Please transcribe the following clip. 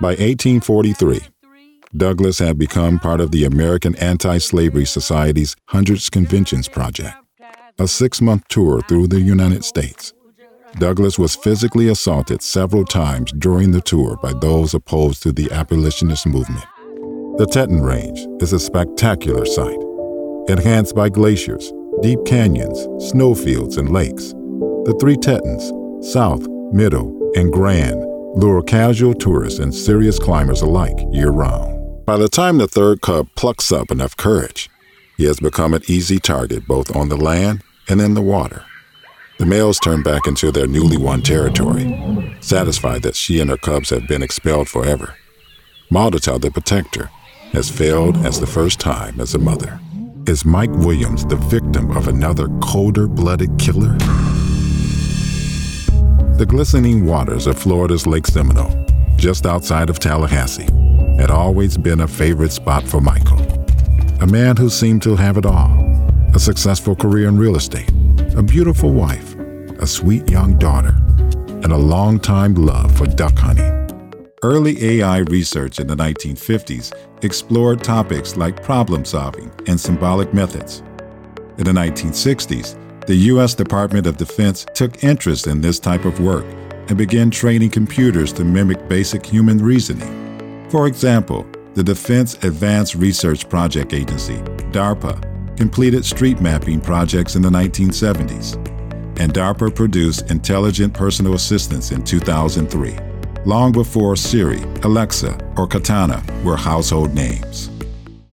By 1843, Douglas had become part of the American Anti Slavery Society's Hundreds Conventions Project, a six month tour through the United States. Douglas was physically assaulted several times during the tour by those opposed to the abolitionist movement. The Teton Range is a spectacular sight, enhanced by glaciers, deep canyons, snowfields, and lakes. The three Tetons, South, Middle, and Grand, lure casual tourists and serious climbers alike year round. By the time the third cub plucks up enough courage, he has become an easy target both on the land and in the water. The males turn back into their newly won territory, satisfied that she and her cubs have been expelled forever. Maldatel, the protector, has failed as the first time as a mother. Is Mike Williams the victim of another colder blooded killer? The glistening waters of Florida's Lake Seminole, just outside of Tallahassee, had always been a favorite spot for Michael. A man who seemed to have it all a successful career in real estate, a beautiful wife, a sweet young daughter, and a long-time love for duck hunting. Early AI research in the 1950s explored topics like problem solving and symbolic methods. In the 1960s, the U.S. Department of Defense took interest in this type of work and began training computers to mimic basic human reasoning. For example, the Defense Advanced Research Project Agency, DARPA, completed street mapping projects in the 1970s, and DARPA produced intelligent personal assistants in 2003, long before Siri, Alexa, or Cortana were household names.